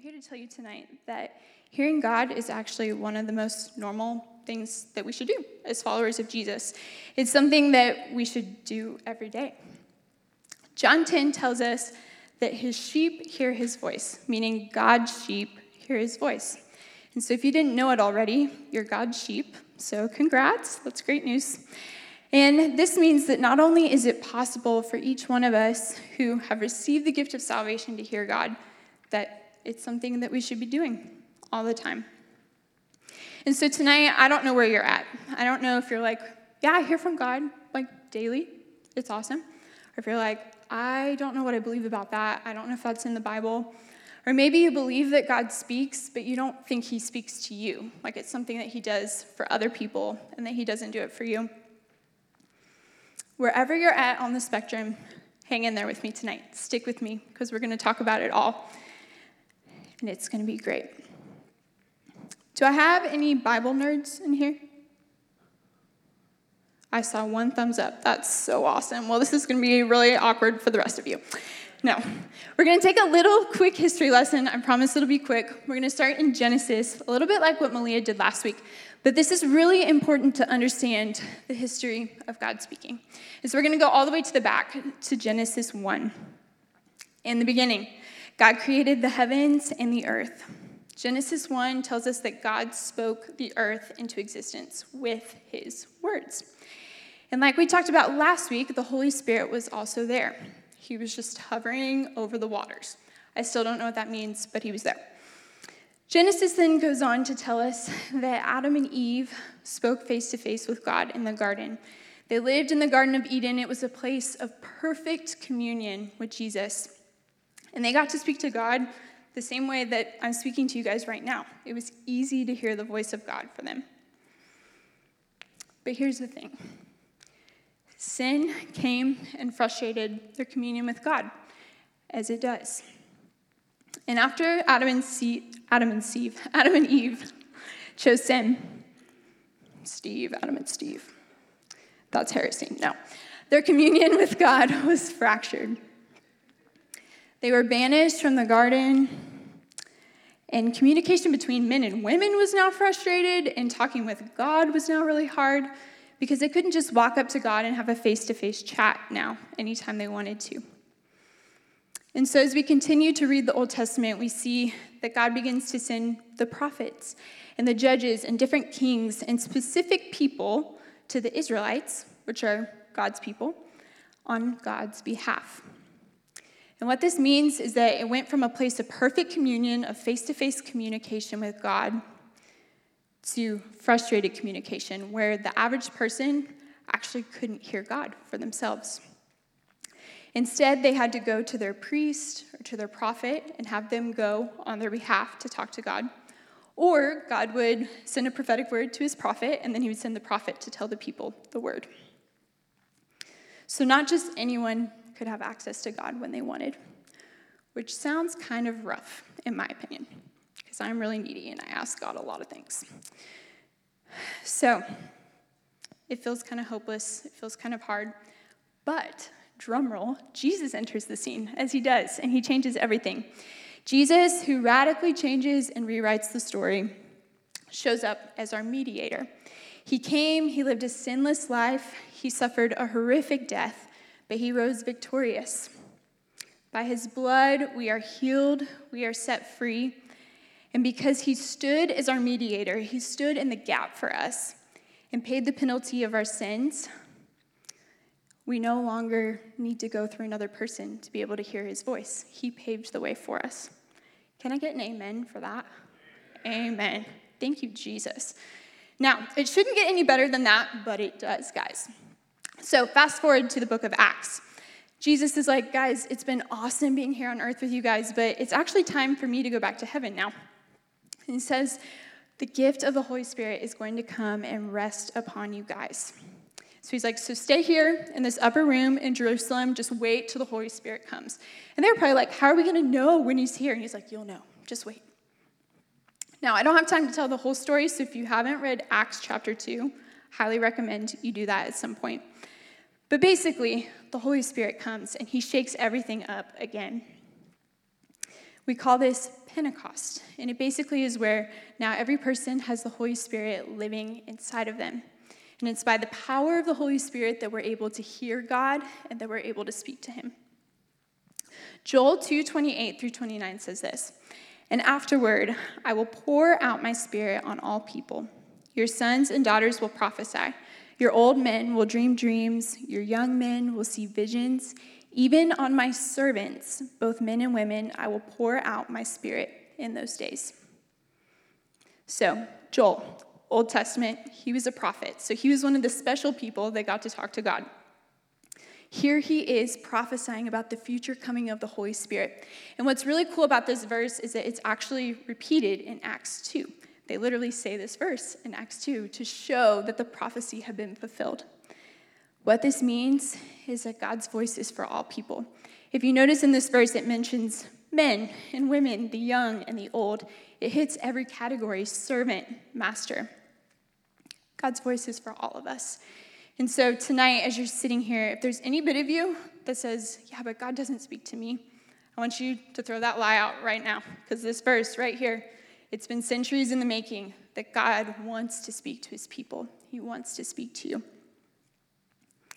here to tell you tonight that hearing God is actually one of the most normal things that we should do as followers of Jesus. It's something that we should do every day. John 10 tells us that his sheep hear his voice, meaning God's sheep hear his voice. And so if you didn't know it already, you're God's sheep. So congrats, that's great news. And this means that not only is it possible for each one of us who have received the gift of salvation to hear God, that it's something that we should be doing all the time. And so tonight, I don't know where you're at. I don't know if you're like, yeah, I hear from God like daily. It's awesome. Or if you're like, I don't know what I believe about that. I don't know if that's in the Bible. Or maybe you believe that God speaks, but you don't think he speaks to you. Like it's something that he does for other people and that he doesn't do it for you. Wherever you're at on the spectrum, hang in there with me tonight. Stick with me because we're going to talk about it all. And it's going to be great. Do I have any Bible nerds in here? I saw one thumbs up. That's so awesome. Well, this is going to be really awkward for the rest of you. No, we're going to take a little quick history lesson. I promise it'll be quick. We're going to start in Genesis, a little bit like what Malia did last week. But this is really important to understand the history of God speaking. And so we're going to go all the way to the back to Genesis 1. In the beginning, God created the heavens and the earth. Genesis 1 tells us that God spoke the earth into existence with his words. And like we talked about last week, the Holy Spirit was also there. He was just hovering over the waters. I still don't know what that means, but he was there. Genesis then goes on to tell us that Adam and Eve spoke face to face with God in the garden. They lived in the Garden of Eden. It was a place of perfect communion with Jesus. And they got to speak to God the same way that I'm speaking to you guys right now. It was easy to hear the voice of God for them. But here's the thing sin came and frustrated their communion with God, as it does. And after Adam and, Adam and Steve, Adam and Eve chose sin, Steve, Adam and Steve, that's heresy. No. Their communion with God was fractured. They were banished from the garden, and communication between men and women was now frustrated, and talking with God was now really hard because they couldn't just walk up to God and have a face to face chat now anytime they wanted to. And so, as we continue to read the Old Testament, we see that God begins to send the prophets and the judges and different kings and specific people to the Israelites, which are God's people, on God's behalf. And what this means is that it went from a place of perfect communion, of face to face communication with God, to frustrated communication, where the average person actually couldn't hear God for themselves. Instead, they had to go to their priest or to their prophet and have them go on their behalf to talk to God. Or God would send a prophetic word to his prophet, and then he would send the prophet to tell the people the word. So, not just anyone could have access to God when they wanted, which sounds kind of rough, in my opinion, because I'm really needy and I ask God a lot of things. So, it feels kind of hopeless, it feels kind of hard, but drumroll, Jesus enters the scene, as he does, and he changes everything. Jesus, who radically changes and rewrites the story, shows up as our mediator. He came, he lived a sinless life, he suffered a horrific death, but he rose victorious. By his blood, we are healed, we are set free. And because he stood as our mediator, he stood in the gap for us and paid the penalty of our sins, we no longer need to go through another person to be able to hear his voice. He paved the way for us. Can I get an amen for that? Amen. Thank you, Jesus. Now, it shouldn't get any better than that, but it does, guys. So, fast forward to the book of Acts. Jesus is like, guys, it's been awesome being here on earth with you guys, but it's actually time for me to go back to heaven now. And he says, the gift of the Holy Spirit is going to come and rest upon you guys. So he's like, so stay here in this upper room in Jerusalem, just wait till the Holy Spirit comes. And they're probably like, how are we going to know when he's here? And he's like, you'll know, just wait. Now, I don't have time to tell the whole story, so if you haven't read Acts chapter 2, highly recommend you do that at some point. But basically, the Holy Spirit comes and he shakes everything up again. We call this Pentecost. And it basically is where now every person has the Holy Spirit living inside of them. And it's by the power of the Holy Spirit that we're able to hear God and that we're able to speak to him. Joel 2:28 through 29 says this. And afterward, I will pour out my spirit on all people. Your sons and daughters will prophesy. Your old men will dream dreams. Your young men will see visions. Even on my servants, both men and women, I will pour out my spirit in those days. So, Joel, Old Testament, he was a prophet. So he was one of the special people that got to talk to God. Here he is prophesying about the future coming of the Holy Spirit. And what's really cool about this verse is that it's actually repeated in Acts 2. They literally say this verse in Acts 2 to show that the prophecy had been fulfilled. What this means is that God's voice is for all people. If you notice in this verse, it mentions men and women, the young and the old. It hits every category servant, master. God's voice is for all of us. And so tonight, as you're sitting here, if there's any bit of you that says, Yeah, but God doesn't speak to me, I want you to throw that lie out right now. Because this verse right here, it's been centuries in the making that God wants to speak to his people, He wants to speak to you.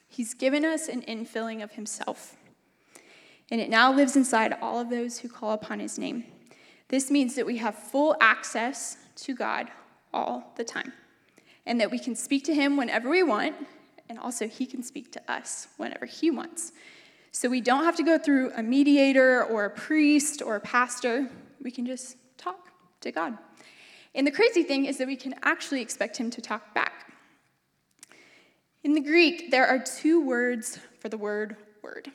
He's given us an infilling of himself, and it now lives inside all of those who call upon his name. This means that we have full access to God all the time, and that we can speak to him whenever we want, and also he can speak to us whenever he wants. So we don't have to go through a mediator or a priest or a pastor. We can just talk to God. And the crazy thing is that we can actually expect him to talk back. In the Greek, there are two words for the word word.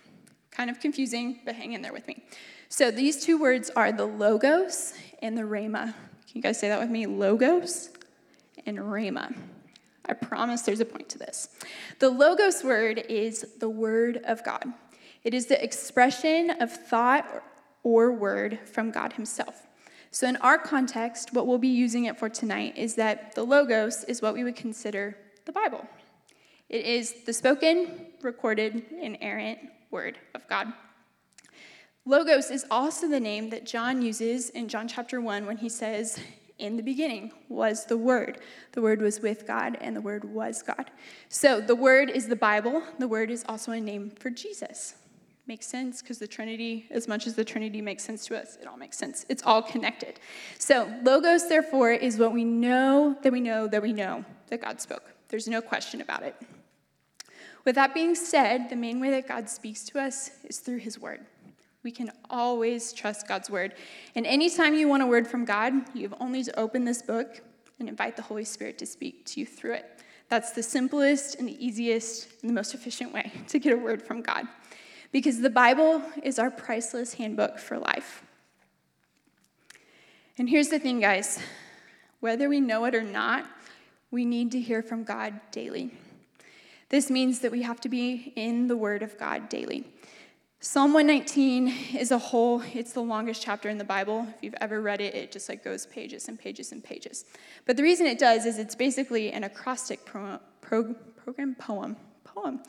Kind of confusing, but hang in there with me. So these two words are the logos and the rhema. Can you guys say that with me? Logos and rhema. I promise there's a point to this. The logos word is the word of God. It is the expression of thought or word from God Himself. So, in our context, what we'll be using it for tonight is that the Logos is what we would consider the Bible. It is the spoken, recorded, and errant word of God. Logos is also the name that John uses in John chapter 1 when he says, In the beginning was the Word. The Word was with God, and the Word was God. So the Word is the Bible. The Word is also a name for Jesus. Makes sense because the Trinity, as much as the Trinity makes sense to us, it all makes sense. It's all connected. So, Logos, therefore, is what we know that we know that we know that God spoke. There's no question about it. With that being said, the main way that God speaks to us is through His Word. We can always trust God's Word. And anytime you want a word from God, you have only to open this book and invite the Holy Spirit to speak to you through it. That's the simplest and the easiest and the most efficient way to get a word from God. Because the Bible is our priceless handbook for life. And here's the thing, guys whether we know it or not, we need to hear from God daily. This means that we have to be in the Word of God daily. Psalm 119 is a whole, it's the longest chapter in the Bible. If you've ever read it, it just like goes pages and pages and pages. But the reason it does is it's basically an acrostic pro, pro, program poem. Poem.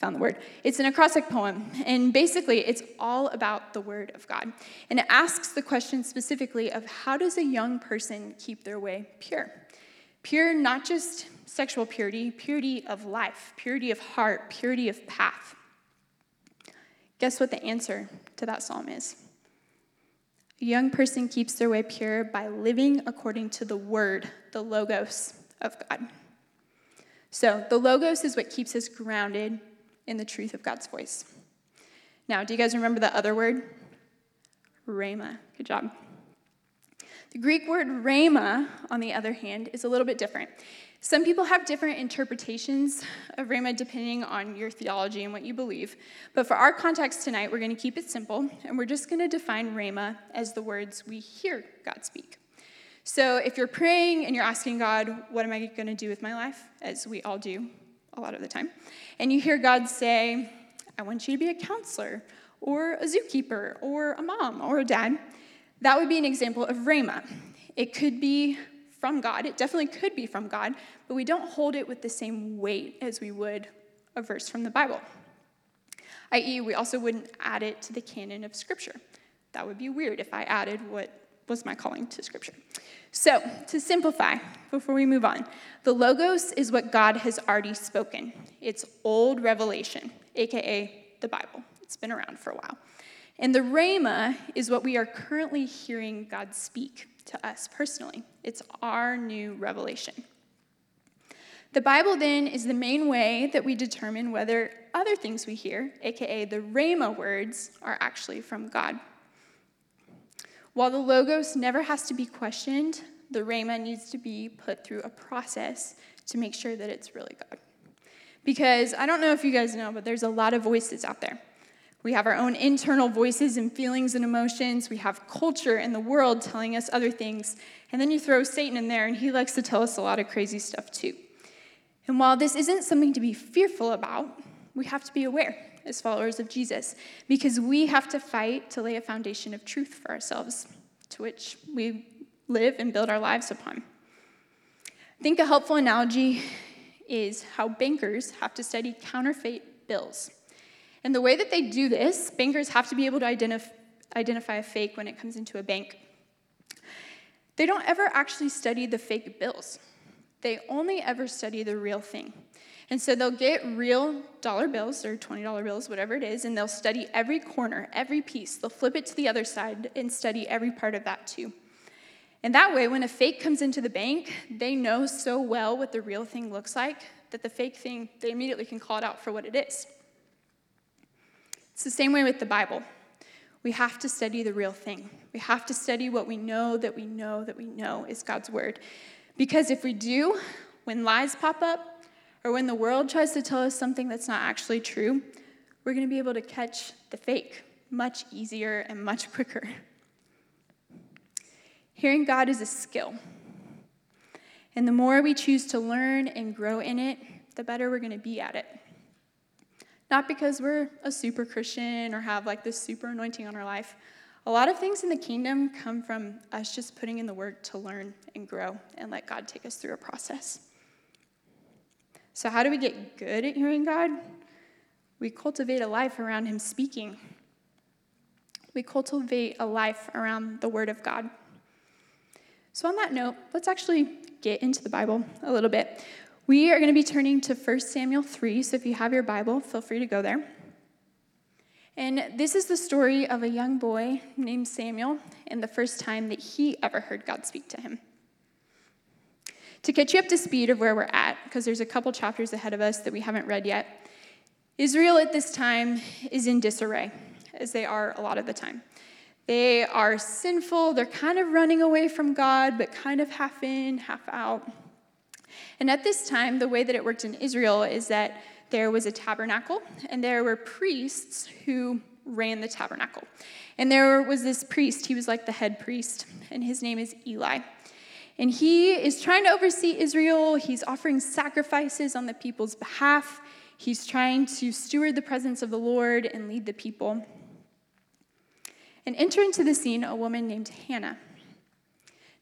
Found the word. It's an acrostic poem. And basically, it's all about the Word of God. And it asks the question specifically of how does a young person keep their way pure? Pure, not just sexual purity, purity of life, purity of heart, purity of path. Guess what the answer to that psalm is? A young person keeps their way pure by living according to the word, the logos of God. So, the logos is what keeps us grounded in the truth of God's voice. Now, do you guys remember the other word? Rhema. Good job. The Greek word rhema, on the other hand, is a little bit different. Some people have different interpretations of Rhema depending on your theology and what you believe. But for our context tonight, we're going to keep it simple, and we're just going to define Rhema as the words we hear God speak. So if you're praying and you're asking God, what am I going to do with my life, as we all do a lot of the time, and you hear God say, I want you to be a counselor, or a zookeeper, or a mom, or a dad, that would be an example of Rhema. It could be from God. It definitely could be from God, but we don't hold it with the same weight as we would a verse from the Bible. I.e., we also wouldn't add it to the canon of Scripture. That would be weird if I added what was my calling to Scripture. So, to simplify, before we move on, the Logos is what God has already spoken. It's old revelation, aka the Bible. It's been around for a while. And the Rhema is what we are currently hearing God speak to us personally. It's our new revelation. The Bible then is the main way that we determine whether other things we hear, aka the Rhema words, are actually from God. While the Logos never has to be questioned, the Rhema needs to be put through a process to make sure that it's really God. Because I don't know if you guys know, but there's a lot of voices out there. We have our own internal voices and feelings and emotions. We have culture and the world telling us other things. And then you throw Satan in there, and he likes to tell us a lot of crazy stuff too. And while this isn't something to be fearful about, we have to be aware as followers of Jesus because we have to fight to lay a foundation of truth for ourselves to which we live and build our lives upon. I think a helpful analogy is how bankers have to study counterfeit bills. And the way that they do this, bankers have to be able to identif- identify a fake when it comes into a bank. They don't ever actually study the fake bills, they only ever study the real thing. And so they'll get real dollar bills or $20 bills, whatever it is, and they'll study every corner, every piece. They'll flip it to the other side and study every part of that too. And that way, when a fake comes into the bank, they know so well what the real thing looks like that the fake thing, they immediately can call it out for what it is. It's the same way with the Bible. We have to study the real thing. We have to study what we know that we know that we know is God's word. Because if we do, when lies pop up or when the world tries to tell us something that's not actually true, we're going to be able to catch the fake much easier and much quicker. Hearing God is a skill. And the more we choose to learn and grow in it, the better we're going to be at it. Not because we're a super Christian or have like this super anointing on our life. A lot of things in the kingdom come from us just putting in the work to learn and grow and let God take us through a process. So, how do we get good at hearing God? We cultivate a life around Him speaking. We cultivate a life around the Word of God. So, on that note, let's actually get into the Bible a little bit. We are going to be turning to 1 Samuel 3, so if you have your Bible, feel free to go there. And this is the story of a young boy named Samuel and the first time that he ever heard God speak to him. To catch you up to speed of where we're at, because there's a couple chapters ahead of us that we haven't read yet, Israel at this time is in disarray, as they are a lot of the time. They are sinful. They're kind of running away from God, but kind of half in, half out. And at this time, the way that it worked in Israel is that there was a tabernacle, and there were priests who ran the tabernacle. And there was this priest, he was like the head priest, and his name is Eli. And he is trying to oversee Israel. He's offering sacrifices on the people's behalf. He's trying to steward the presence of the Lord and lead the people. And enter into the scene a woman named Hannah.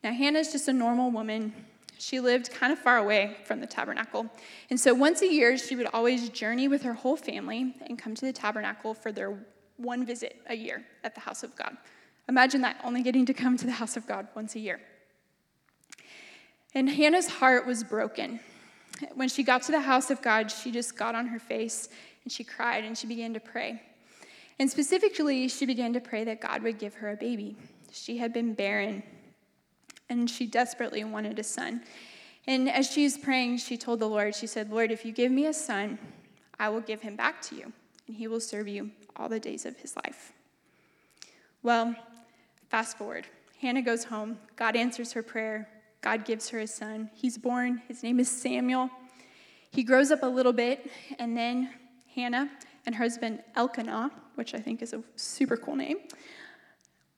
Now, Hannah is just a normal woman. She lived kind of far away from the tabernacle. And so once a year, she would always journey with her whole family and come to the tabernacle for their one visit a year at the house of God. Imagine that, only getting to come to the house of God once a year. And Hannah's heart was broken. When she got to the house of God, she just got on her face and she cried and she began to pray. And specifically, she began to pray that God would give her a baby. She had been barren, and she desperately wanted a son. And as she was praying, she told the Lord, she said, Lord, if you give me a son, I will give him back to you, and he will serve you all the days of his life. Well, fast forward. Hannah goes home. God answers her prayer. God gives her a son. He's born. His name is Samuel. He grows up a little bit, and then Hannah and her husband Elkanah, which I think is a super cool name.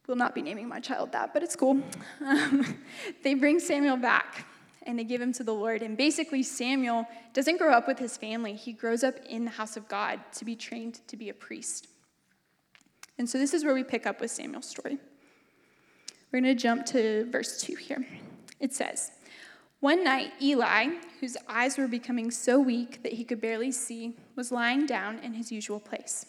Will not be naming my child that, but it's cool. Um, they bring Samuel back and they give him to the Lord. And basically, Samuel doesn't grow up with his family, he grows up in the house of God to be trained to be a priest. And so, this is where we pick up with Samuel's story. We're going to jump to verse 2 here. It says, one night, Eli, whose eyes were becoming so weak that he could barely see, was lying down in his usual place.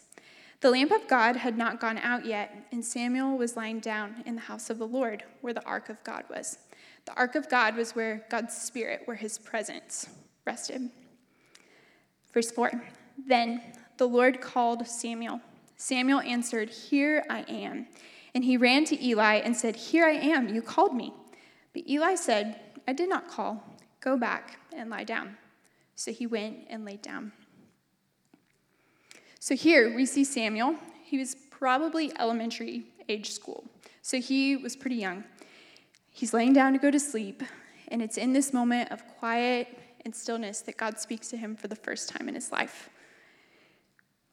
The lamp of God had not gone out yet, and Samuel was lying down in the house of the Lord, where the ark of God was. The ark of God was where God's spirit, where his presence rested. Verse 4 Then the Lord called Samuel. Samuel answered, Here I am. And he ran to Eli and said, Here I am, you called me. But Eli said, I did not call. Go back and lie down. So he went and laid down. So here we see Samuel. He was probably elementary age school. So he was pretty young. He's laying down to go to sleep, and it's in this moment of quiet and stillness that God speaks to him for the first time in his life.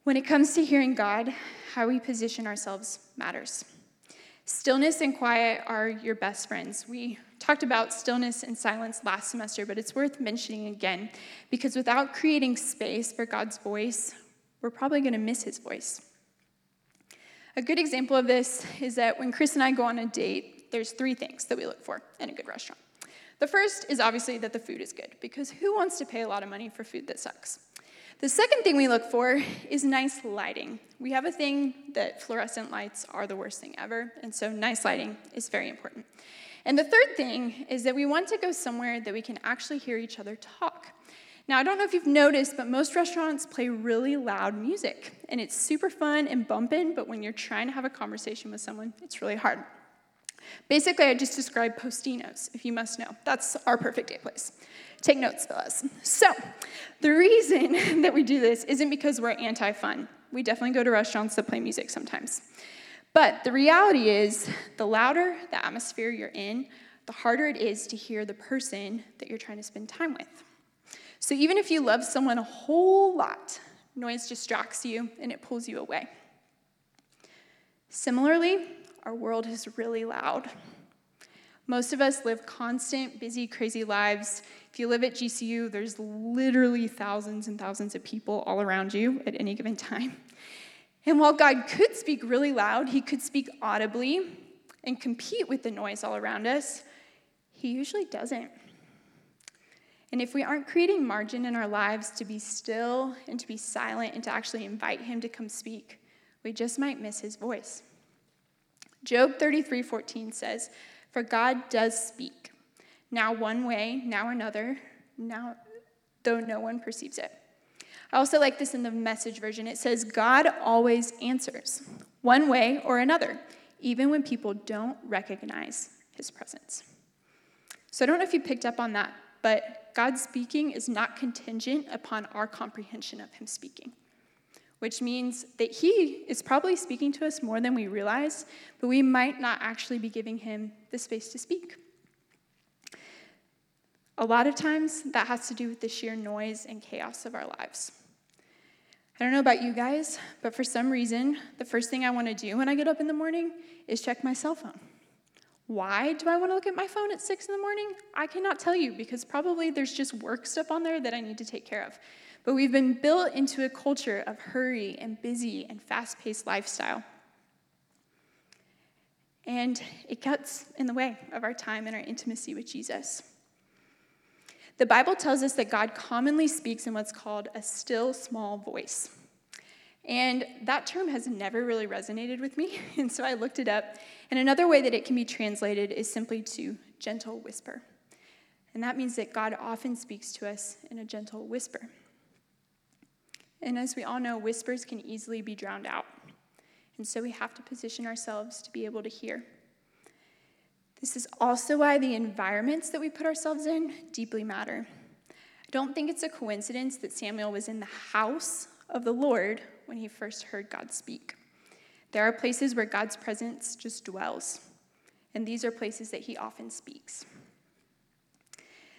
When it comes to hearing God, how we position ourselves matters. Stillness and quiet are your best friends. We talked about stillness and silence last semester, but it's worth mentioning again because without creating space for God's voice, we're probably going to miss his voice. A good example of this is that when Chris and I go on a date, there's three things that we look for in a good restaurant. The first is obviously that the food is good, because who wants to pay a lot of money for food that sucks? The second thing we look for is nice lighting. We have a thing that fluorescent lights are the worst thing ever, and so nice lighting is very important. And the third thing is that we want to go somewhere that we can actually hear each other talk. Now, I don't know if you've noticed, but most restaurants play really loud music, and it's super fun and bumping, but when you're trying to have a conversation with someone, it's really hard. Basically, I just described Postinos, if you must know. That's our perfect date place. Take notes, fellas. So, the reason that we do this isn't because we're anti fun. We definitely go to restaurants that play music sometimes. But the reality is, the louder the atmosphere you're in, the harder it is to hear the person that you're trying to spend time with. So even if you love someone a whole lot, noise distracts you and it pulls you away. Similarly, our world is really loud. Most of us live constant, busy, crazy lives. If you live at GCU, there's literally thousands and thousands of people all around you at any given time. And while God could speak really loud, He could speak audibly and compete with the noise all around us, He usually doesn't. And if we aren't creating margin in our lives to be still and to be silent and to actually invite him to come speak, we just might miss his voice. Job 33 14 says, For God does speak, now one way, now another, now though no one perceives it. I also like this in the message version. It says, God always answers, one way or another, even when people don't recognize his presence. So I don't know if you picked up on that, but God's speaking is not contingent upon our comprehension of Him speaking, which means that He is probably speaking to us more than we realize, but we might not actually be giving Him the space to speak. A lot of times, that has to do with the sheer noise and chaos of our lives. I don't know about you guys, but for some reason, the first thing I want to do when I get up in the morning is check my cell phone. Why do I want to look at my phone at six in the morning? I cannot tell you because probably there's just work stuff on there that I need to take care of. But we've been built into a culture of hurry and busy and fast paced lifestyle. And it gets in the way of our time and our intimacy with Jesus. The Bible tells us that God commonly speaks in what's called a still small voice. And that term has never really resonated with me, and so I looked it up. And another way that it can be translated is simply to gentle whisper. And that means that God often speaks to us in a gentle whisper. And as we all know, whispers can easily be drowned out. And so we have to position ourselves to be able to hear. This is also why the environments that we put ourselves in deeply matter. I don't think it's a coincidence that Samuel was in the house of the Lord when he first heard God speak. There are places where God's presence just dwells, and these are places that he often speaks.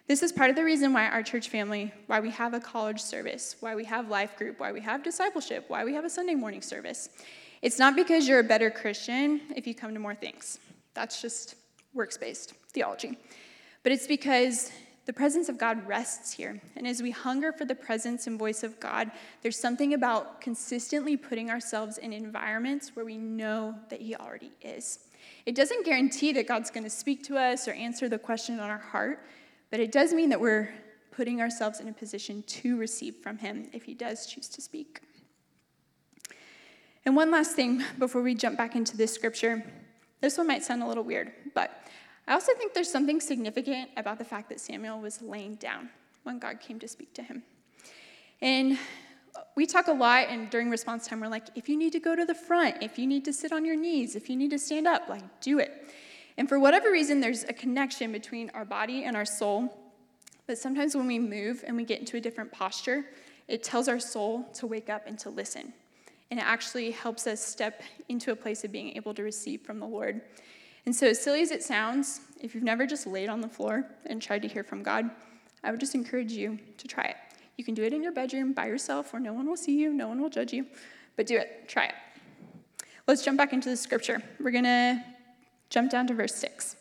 This is part of the reason why our church family, why we have a college service, why we have life group, why we have discipleship, why we have a Sunday morning service. It's not because you're a better Christian if you come to more things. That's just works based theology. But it's because the presence of God rests here. And as we hunger for the presence and voice of God, there's something about consistently putting ourselves in environments where we know that He already is. It doesn't guarantee that God's going to speak to us or answer the question on our heart, but it does mean that we're putting ourselves in a position to receive from Him if He does choose to speak. And one last thing before we jump back into this scripture. This one might sound a little weird, but I also think there's something significant about the fact that Samuel was laying down when God came to speak to him. And we talk a lot, and during response time, we're like, if you need to go to the front, if you need to sit on your knees, if you need to stand up, like, do it. And for whatever reason, there's a connection between our body and our soul. But sometimes when we move and we get into a different posture, it tells our soul to wake up and to listen. And it actually helps us step into a place of being able to receive from the Lord. And so, as silly as it sounds, if you've never just laid on the floor and tried to hear from God, I would just encourage you to try it. You can do it in your bedroom by yourself where no one will see you, no one will judge you, but do it. Try it. Let's jump back into the scripture. We're going to jump down to verse 6.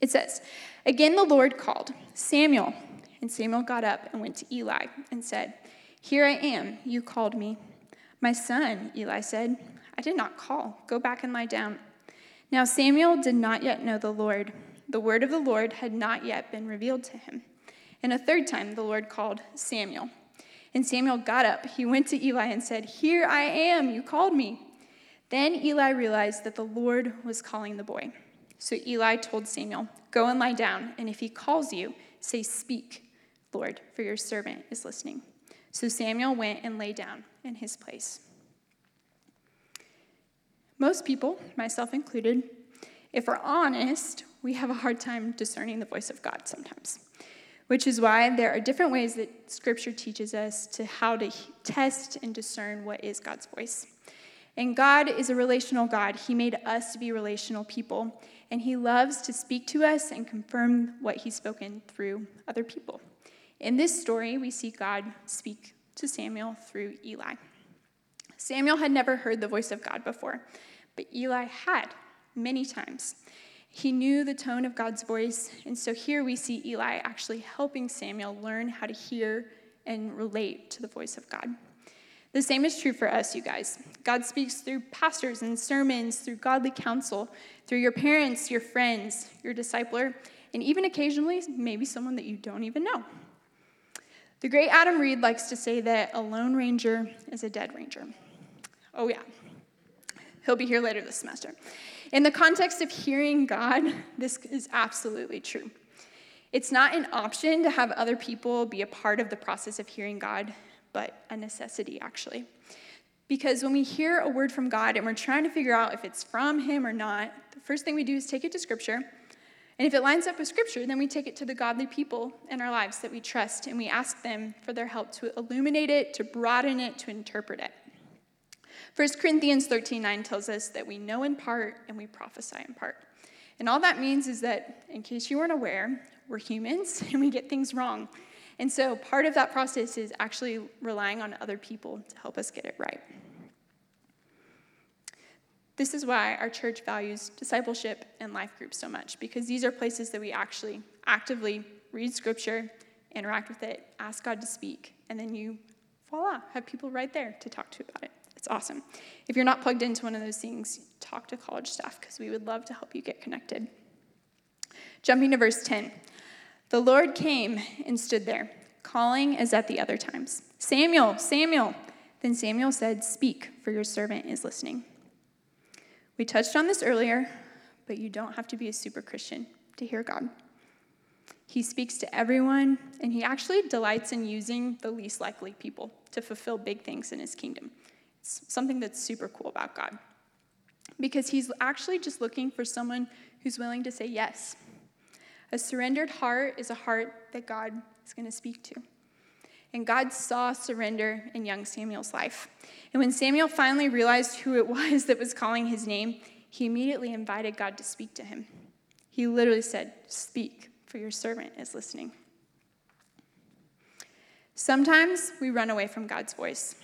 It says, Again the Lord called, Samuel. And Samuel got up and went to Eli and said, Here I am, you called me. My son, Eli said, I did not call. Go back and lie down. Now Samuel did not yet know the Lord. The word of the Lord had not yet been revealed to him. And a third time the Lord called Samuel. And Samuel got up. He went to Eli and said, Here I am, you called me. Then Eli realized that the Lord was calling the boy. So Eli told Samuel, Go and lie down, and if he calls you, say, Speak, Lord, for your servant is listening. So Samuel went and lay down in his place. Most people, myself included, if we're honest, we have a hard time discerning the voice of God sometimes, which is why there are different ways that Scripture teaches us to how to test and discern what is God's voice. And God is a relational God. He made us to be relational people, and He loves to speak to us and confirm what He's spoken through other people. In this story, we see God speak to Samuel through Eli. Samuel had never heard the voice of God before, but Eli had many times. He knew the tone of God's voice, and so here we see Eli actually helping Samuel learn how to hear and relate to the voice of God. The same is true for us, you guys. God speaks through pastors and sermons, through godly counsel, through your parents, your friends, your discipler, and even occasionally, maybe someone that you don't even know. The great Adam Reed likes to say that a lone ranger is a dead ranger. Oh, yeah. He'll be here later this semester. In the context of hearing God, this is absolutely true. It's not an option to have other people be a part of the process of hearing God, but a necessity, actually. Because when we hear a word from God and we're trying to figure out if it's from Him or not, the first thing we do is take it to Scripture. And if it lines up with Scripture, then we take it to the godly people in our lives that we trust and we ask them for their help to illuminate it, to broaden it, to interpret it. 1 Corinthians 13 9 tells us that we know in part and we prophesy in part. And all that means is that, in case you weren't aware, we're humans and we get things wrong. And so part of that process is actually relying on other people to help us get it right. This is why our church values discipleship and life groups so much, because these are places that we actually actively read scripture, interact with it, ask God to speak, and then you, voila, have people right there to talk to about it. It's awesome. If you're not plugged into one of those things, talk to college staff because we would love to help you get connected. Jumping to verse 10. The Lord came and stood there, calling as at the other times Samuel, Samuel. Then Samuel said, Speak, for your servant is listening. We touched on this earlier, but you don't have to be a super Christian to hear God. He speaks to everyone, and he actually delights in using the least likely people to fulfill big things in his kingdom. It's something that's super cool about God. Because he's actually just looking for someone who's willing to say yes. A surrendered heart is a heart that God is going to speak to. And God saw surrender in young Samuel's life. And when Samuel finally realized who it was that was calling his name, he immediately invited God to speak to him. He literally said, Speak, for your servant is listening. Sometimes we run away from God's voice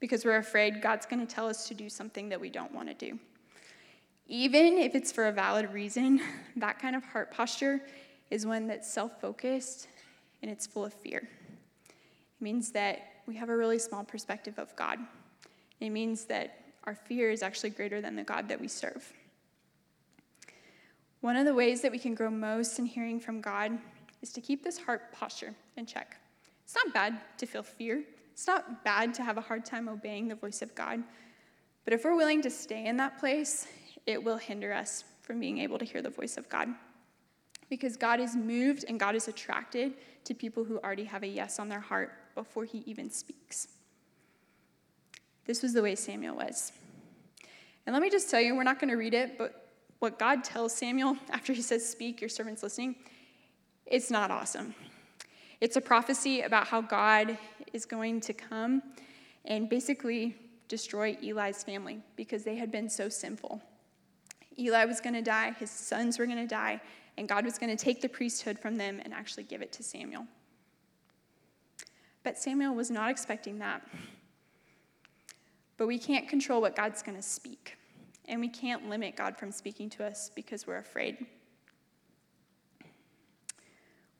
because we're afraid God's going to tell us to do something that we don't want to do. Even if it's for a valid reason, that kind of heart posture is one that's self focused and it's full of fear. Means that we have a really small perspective of God. It means that our fear is actually greater than the God that we serve. One of the ways that we can grow most in hearing from God is to keep this heart posture in check. It's not bad to feel fear, it's not bad to have a hard time obeying the voice of God, But if we're willing to stay in that place, it will hinder us from being able to hear the voice of God. Because God is moved and God is attracted to people who already have a yes on their heart before he even speaks. This was the way Samuel was. And let me just tell you, we're not going to read it, but what God tells Samuel after he says, Speak, your servant's listening, it's not awesome. It's a prophecy about how God is going to come and basically destroy Eli's family because they had been so sinful. Eli was going to die, his sons were going to die, and God was going to take the priesthood from them and actually give it to Samuel. But Samuel was not expecting that. But we can't control what God's going to speak, and we can't limit God from speaking to us because we're afraid.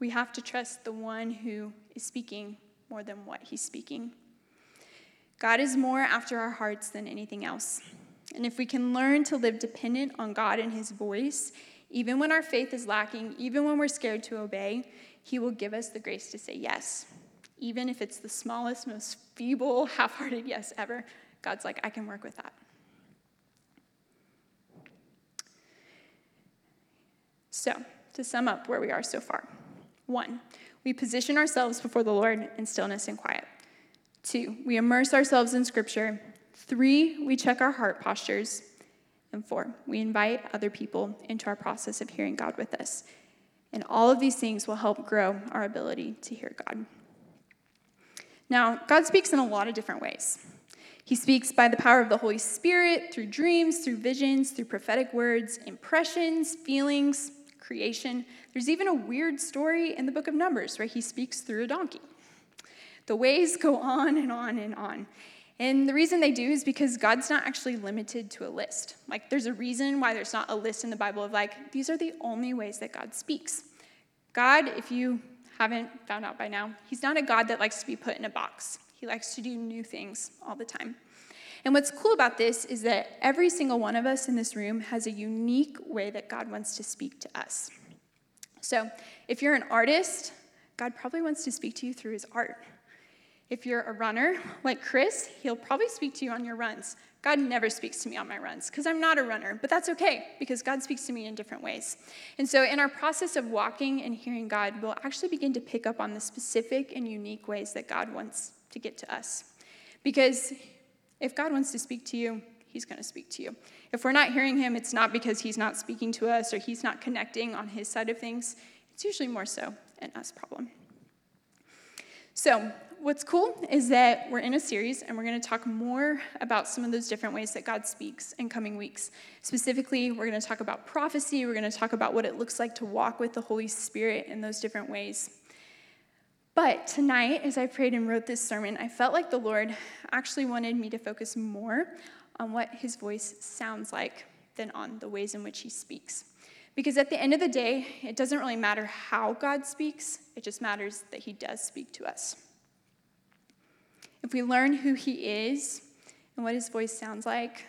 We have to trust the one who is speaking more than what he's speaking. God is more after our hearts than anything else. And if we can learn to live dependent on God and his voice, even when our faith is lacking, even when we're scared to obey, he will give us the grace to say yes. Even if it's the smallest, most feeble, half hearted yes ever, God's like, I can work with that. So, to sum up where we are so far one, we position ourselves before the Lord in stillness and quiet. Two, we immerse ourselves in Scripture. Three, we check our heart postures. And four, we invite other people into our process of hearing God with us. And all of these things will help grow our ability to hear God. Now, God speaks in a lot of different ways. He speaks by the power of the Holy Spirit, through dreams, through visions, through prophetic words, impressions, feelings, creation. There's even a weird story in the book of Numbers where he speaks through a donkey. The ways go on and on and on. And the reason they do is because God's not actually limited to a list. Like, there's a reason why there's not a list in the Bible of, like, these are the only ways that God speaks. God, if you haven't found out by now, He's not a God that likes to be put in a box. He likes to do new things all the time. And what's cool about this is that every single one of us in this room has a unique way that God wants to speak to us. So, if you're an artist, God probably wants to speak to you through his art. If you're a runner, like Chris, he'll probably speak to you on your runs. God never speaks to me on my runs because I'm not a runner, but that's okay because God speaks to me in different ways. And so, in our process of walking and hearing God, we'll actually begin to pick up on the specific and unique ways that God wants to get to us. Because if God wants to speak to you, He's going to speak to you. If we're not hearing Him, it's not because He's not speaking to us or He's not connecting on His side of things. It's usually more so an us problem. So, what's cool is that we're in a series and we're going to talk more about some of those different ways that God speaks in coming weeks. Specifically, we're going to talk about prophecy, we're going to talk about what it looks like to walk with the Holy Spirit in those different ways. But tonight, as I prayed and wrote this sermon, I felt like the Lord actually wanted me to focus more on what his voice sounds like than on the ways in which he speaks. Because at the end of the day, it doesn't really matter how God speaks, it just matters that he does speak to us. If we learn who he is and what his voice sounds like,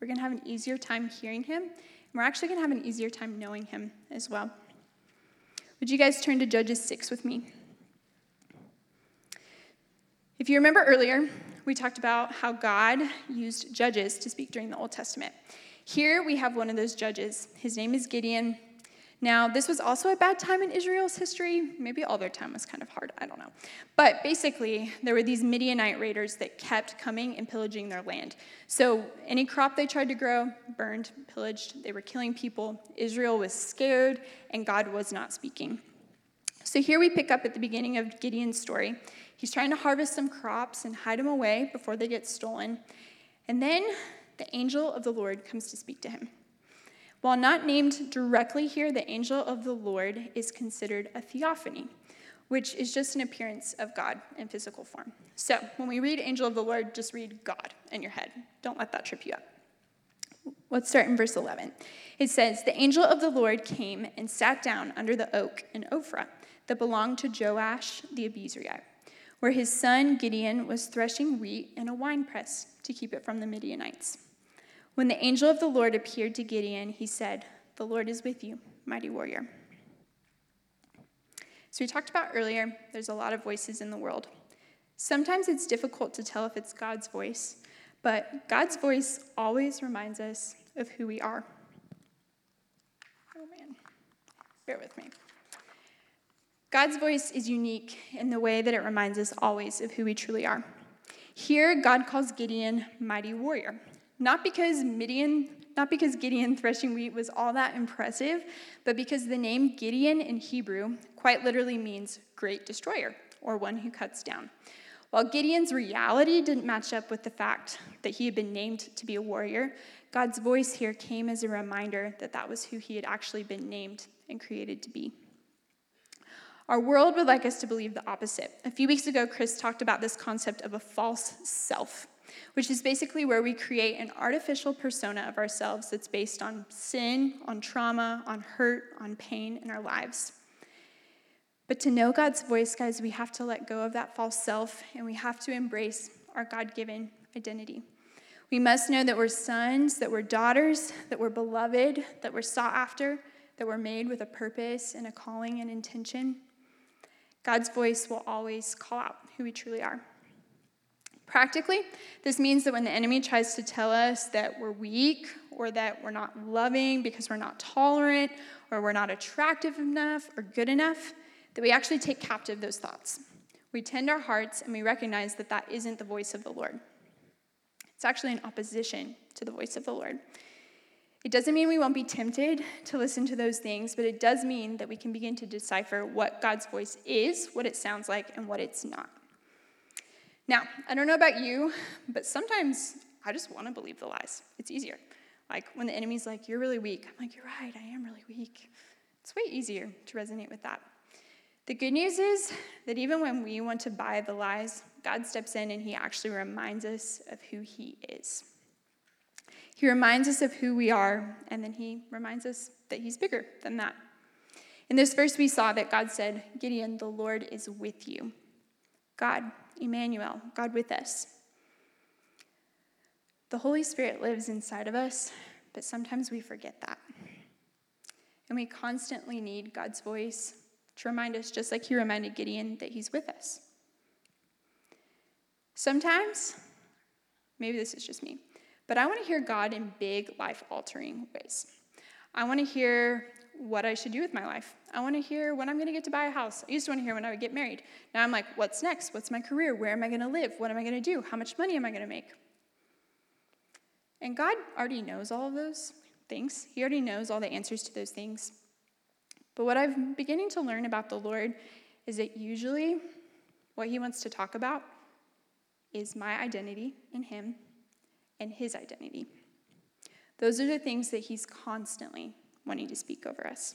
we're going to have an easier time hearing him, and we're actually going to have an easier time knowing him as well. Would you guys turn to Judges 6 with me? If you remember earlier, we talked about how God used judges to speak during the Old Testament. Here we have one of those judges. His name is Gideon. Now, this was also a bad time in Israel's history. Maybe all their time was kind of hard, I don't know. But basically, there were these Midianite raiders that kept coming and pillaging their land. So, any crop they tried to grow, burned, pillaged. They were killing people. Israel was scared, and God was not speaking. So, here we pick up at the beginning of Gideon's story. He's trying to harvest some crops and hide them away before they get stolen. And then the angel of the Lord comes to speak to him. While not named directly here, the angel of the Lord is considered a theophany, which is just an appearance of God in physical form. So when we read angel of the Lord, just read God in your head. Don't let that trip you up. Let's start in verse 11. It says, The angel of the Lord came and sat down under the oak in Ophrah that belonged to Joash the Abiezrite, where his son Gideon was threshing wheat in a winepress to keep it from the Midianites. When the angel of the Lord appeared to Gideon, he said, The Lord is with you, mighty warrior. So, we talked about earlier, there's a lot of voices in the world. Sometimes it's difficult to tell if it's God's voice, But God's voice always reminds us of who we are. Oh man, bear with me. God's voice is unique in the way that it reminds us always of who we truly are. Here, God calls Gideon mighty warrior, not because Midian, not because Gideon threshing wheat was all that impressive, but because the name Gideon in Hebrew quite literally means great destroyer or one who cuts down. While Gideon's reality didn't match up with the fact that he had been named to be a warrior, God's voice here came as a reminder that that was who he had actually been named and created to be. Our world would like us to believe the opposite. A few weeks ago, Chris talked about this concept of a false self, which is basically where we create an artificial persona of ourselves that's based on sin, on trauma, on hurt, on pain in our lives. But to know God's voice, guys, we have to let go of that false self and we have to embrace our God given identity. We must know that we're sons, that we're daughters, that we're beloved, that we're sought after, that we're made with a purpose and a calling and intention. God's voice will always call out who we truly are. Practically, this means that when the enemy tries to tell us that we're weak or that we're not loving because we're not tolerant or we're not attractive enough or good enough, that we actually take captive those thoughts. We tend our hearts and we recognize that that isn't the voice of the Lord. It's actually in opposition to the voice of the Lord. It doesn't mean we won't be tempted to listen to those things, but it does mean that we can begin to decipher what God's voice is, what it sounds like, and what it's not. Now, I don't know about you, but sometimes I just want to believe the lies. It's easier. Like when the enemy's like, You're really weak. I'm like, You're right, I am really weak. It's way easier to resonate with that. The good news is that even when we want to buy the lies, God steps in and He actually reminds us of who He is. He reminds us of who we are, and then He reminds us that He's bigger than that. In this verse, we saw that God said, Gideon, the Lord is with you. God, Emmanuel, God with us. The Holy Spirit lives inside of us, but sometimes we forget that. And we constantly need God's voice to remind us, just like he reminded Gideon, that he's with us. Sometimes, maybe this is just me, but I want to hear God in big, life altering ways. I want to hear what I should do with my life. I want to hear when I'm going to get to buy a house. I used to want to hear when I would get married. Now I'm like, what's next? What's my career? Where am I going to live? What am I going to do? How much money am I going to make? And God already knows all of those things. He already knows all the answers to those things. But what I'm beginning to learn about the Lord is that usually what he wants to talk about is my identity in him and his identity. Those are the things that he's constantly wanting to speak over us.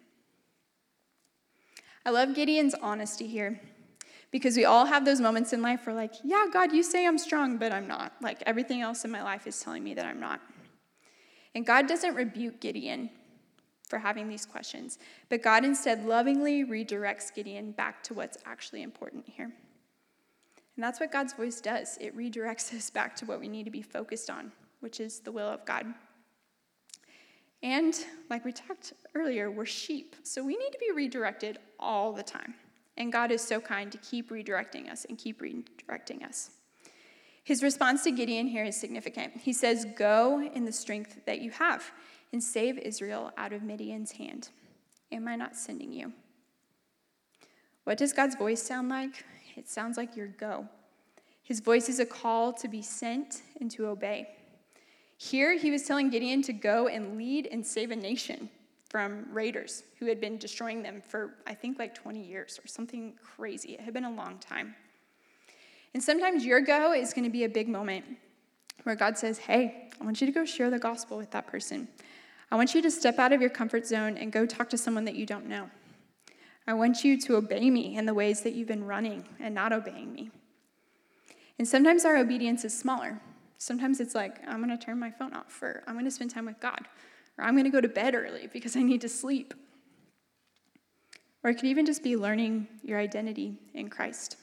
I love Gideon's honesty here because we all have those moments in life where, like, yeah, God, you say I'm strong, but I'm not. Like, everything else in my life is telling me that I'm not. And God doesn't rebuke Gideon for having these questions, but God instead lovingly redirects Gideon back to what's actually important here. And that's what God's voice does it redirects us back to what we need to be focused on, which is the will of God. And like we talked earlier, we're sheep, so we need to be redirected all the time. And God is so kind to keep redirecting us and keep redirecting us. His response to Gideon here is significant. He says, Go in the strength that you have and save Israel out of Midian's hand. Am I not sending you? What does God's voice sound like? It sounds like your go. His voice is a call to be sent and to obey. Here, he was telling Gideon to go and lead and save a nation from raiders who had been destroying them for, I think, like 20 years or something crazy. It had been a long time. And sometimes your go is going to be a big moment where God says, Hey, I want you to go share the gospel with that person. I want you to step out of your comfort zone and go talk to someone that you don't know. I want you to obey me in the ways that you've been running and not obeying me. And sometimes our obedience is smaller. Sometimes it's like, I'm going to turn my phone off, or I'm going to spend time with God, or I'm going to go to bed early because I need to sleep. Or it could even just be learning your identity in Christ.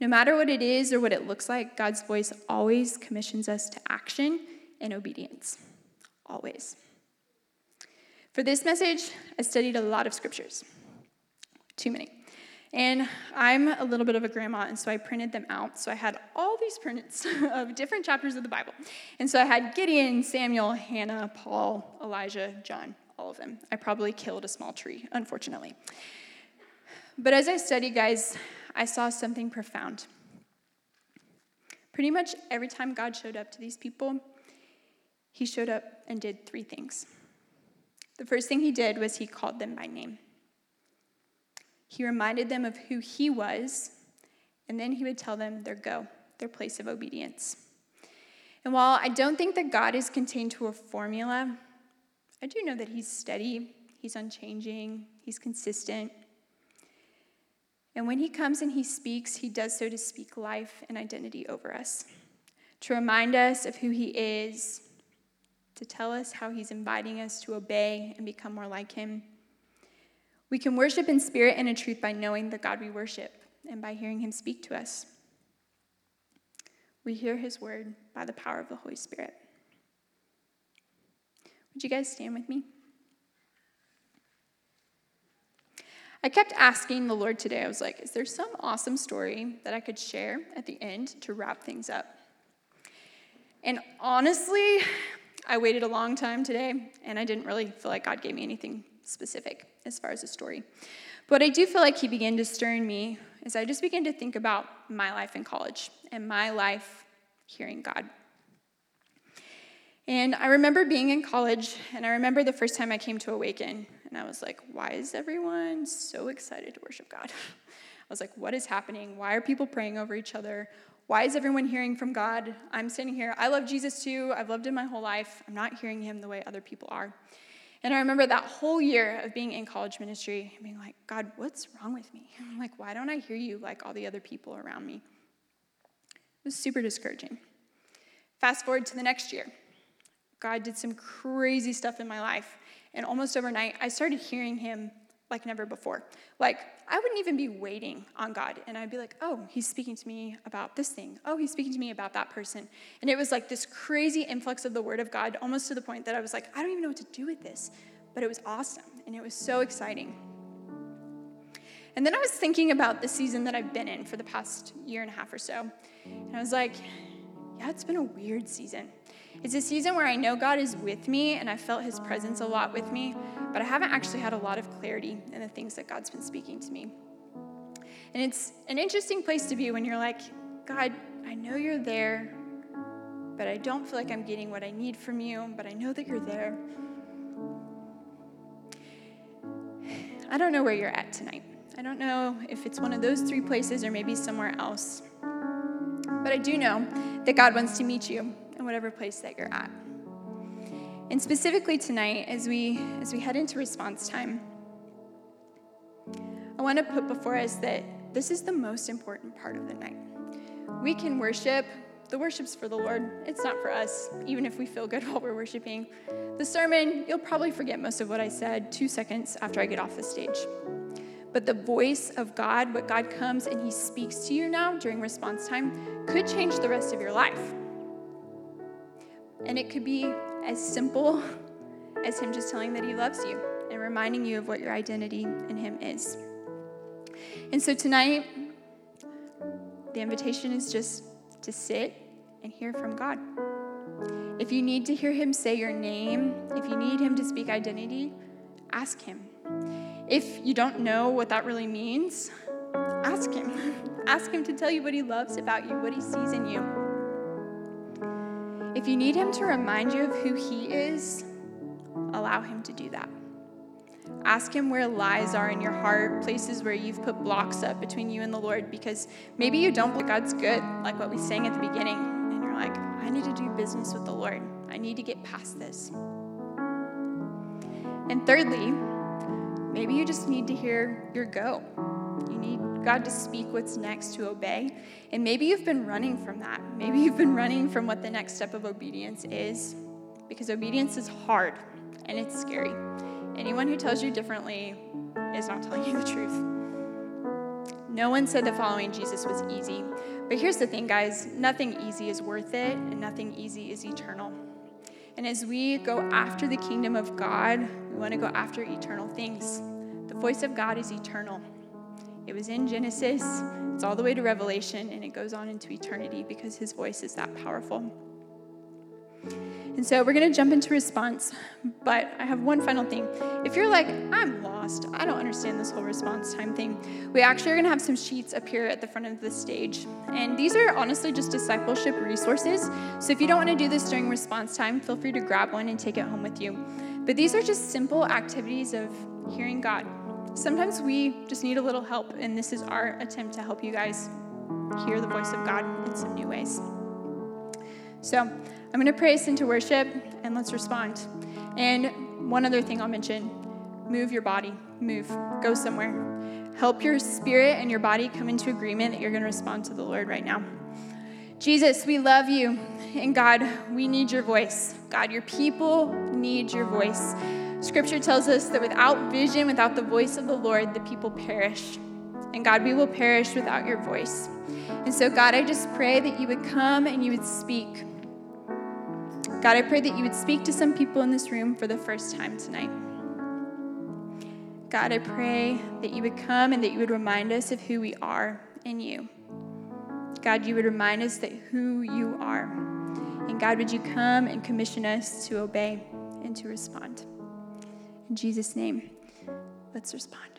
No matter what it is or what it looks like, God's voice always commissions us to action and obedience. Always. For this message, I studied a lot of scriptures. Too many. And I'm a little bit of a grandma, and so I printed them out. So I had all these prints of different chapters of the Bible. And so I had Gideon, Samuel, Hannah, Paul, Elijah, John, all of them. I probably killed a small tree, unfortunately. But as I studied, guys, I saw something profound. Pretty much every time God showed up to these people, he showed up and did three things. The first thing he did was he called them by name. He reminded them of who he was, and then he would tell them their go, their place of obedience. And while I don't think that God is contained to a formula, I do know that he's steady, he's unchanging, he's consistent. And when he comes and he speaks, he does so to speak life and identity over us, to remind us of who he is, to tell us how he's inviting us to obey and become more like him. We can worship in spirit and in truth by knowing the God we worship and by hearing him speak to us. We hear his word by the power of the Holy Spirit. Would you guys stand with me? I kept asking the Lord today, I was like, is there some awesome story that I could share at the end to wrap things up? And honestly, I waited a long time today, and I didn't really feel like God gave me anything specific as far as the story. But I do feel like He began to stir in me as I just began to think about my life in college and my life hearing God. And I remember being in college, and I remember the first time I came to Awaken, and I was like, why is everyone so excited to worship God? I was like, what is happening? Why are people praying over each other? Why is everyone hearing from God? I'm sitting here. I love Jesus too. I've loved him my whole life. I'm not hearing him the way other people are. And I remember that whole year of being in college ministry and being like, God, what's wrong with me? I'm like, why don't I hear you like all the other people around me? It was super discouraging. Fast forward to the next year. God did some crazy stuff in my life. And almost overnight, I started hearing him like never before. Like, I wouldn't even be waiting on God. And I'd be like, oh, he's speaking to me about this thing. Oh, he's speaking to me about that person. And it was like this crazy influx of the word of God, almost to the point that I was like, I don't even know what to do with this. But it was awesome. And it was so exciting. And then I was thinking about the season that I've been in for the past year and a half or so. And I was like, yeah, it's been a weird season. It's a season where I know God is with me and I felt his presence a lot with me, but I haven't actually had a lot of clarity in the things that God's been speaking to me. And it's an interesting place to be when you're like, God, I know you're there, but I don't feel like I'm getting what I need from you, but I know that you're there. I don't know where you're at tonight. I don't know if it's one of those three places or maybe somewhere else. But I do know that God wants to meet you whatever place that you're at. And specifically tonight, as we as we head into response time, I want to put before us that this is the most important part of the night. We can worship. The worship's for the Lord. It's not for us, even if we feel good while we're worshiping. The sermon, you'll probably forget most of what I said two seconds after I get off the stage. But the voice of God, what God comes and He speaks to you now during response time, could change the rest of your life. And it could be as simple as Him just telling that He loves you and reminding you of what your identity in Him is. And so tonight, the invitation is just to sit and hear from God. If you need to hear Him say your name, if you need Him to speak identity, ask Him. If you don't know what that really means, ask Him. ask Him to tell you what He loves about you, what He sees in you. If you need Him to remind you of who He is, allow Him to do that. Ask Him where lies are in your heart, places where you've put blocks up between you and the Lord, because maybe you don't believe God's good, like what we sang at the beginning, and you're like, I need to do business with the Lord. I need to get past this. And thirdly, maybe you just need to hear your go. You need God to speak what's next, to obey. And maybe you've been running from that. Maybe you've been running from what the next step of obedience is, because obedience is hard and it's scary. Anyone who tells you differently is not telling you the truth. No one said that following Jesus was easy. But here's the thing, guys nothing easy is worth it, and nothing easy is eternal. And as we go after the kingdom of God, we want to go after eternal things. The voice of God is eternal. It was in Genesis, it's all the way to Revelation, and it goes on into eternity because his voice is that powerful. And so we're going to jump into response, but I have one final thing. If you're like, I'm lost, I don't understand this whole response time thing, we actually are going to have some sheets up here at the front of the stage. And these are honestly just discipleship resources. So if you don't want to do this during response time, feel free to grab one and take it home with you. But these are just simple activities of hearing God. Sometimes we just need a little help, and this is our attempt to help you guys hear the voice of God in some new ways. So, I'm going to pray us into worship and let's respond. And one other thing I'll mention move your body, move, go somewhere. Help your spirit and your body come into agreement that you're going to respond to the Lord right now. Jesus, we love you. And God, we need your voice. God, your people need your voice. Scripture tells us that without vision, without the voice of the Lord, the people perish. And God, we will perish without your voice. And so, God, I just pray that you would come and you would speak. God, I pray that you would speak to some people in this room for the first time tonight. God, I pray that you would come and that you would remind us of who we are in you. God, you would remind us that who you are. And God, would you come and commission us to obey and to respond? In Jesus' name, let's respond.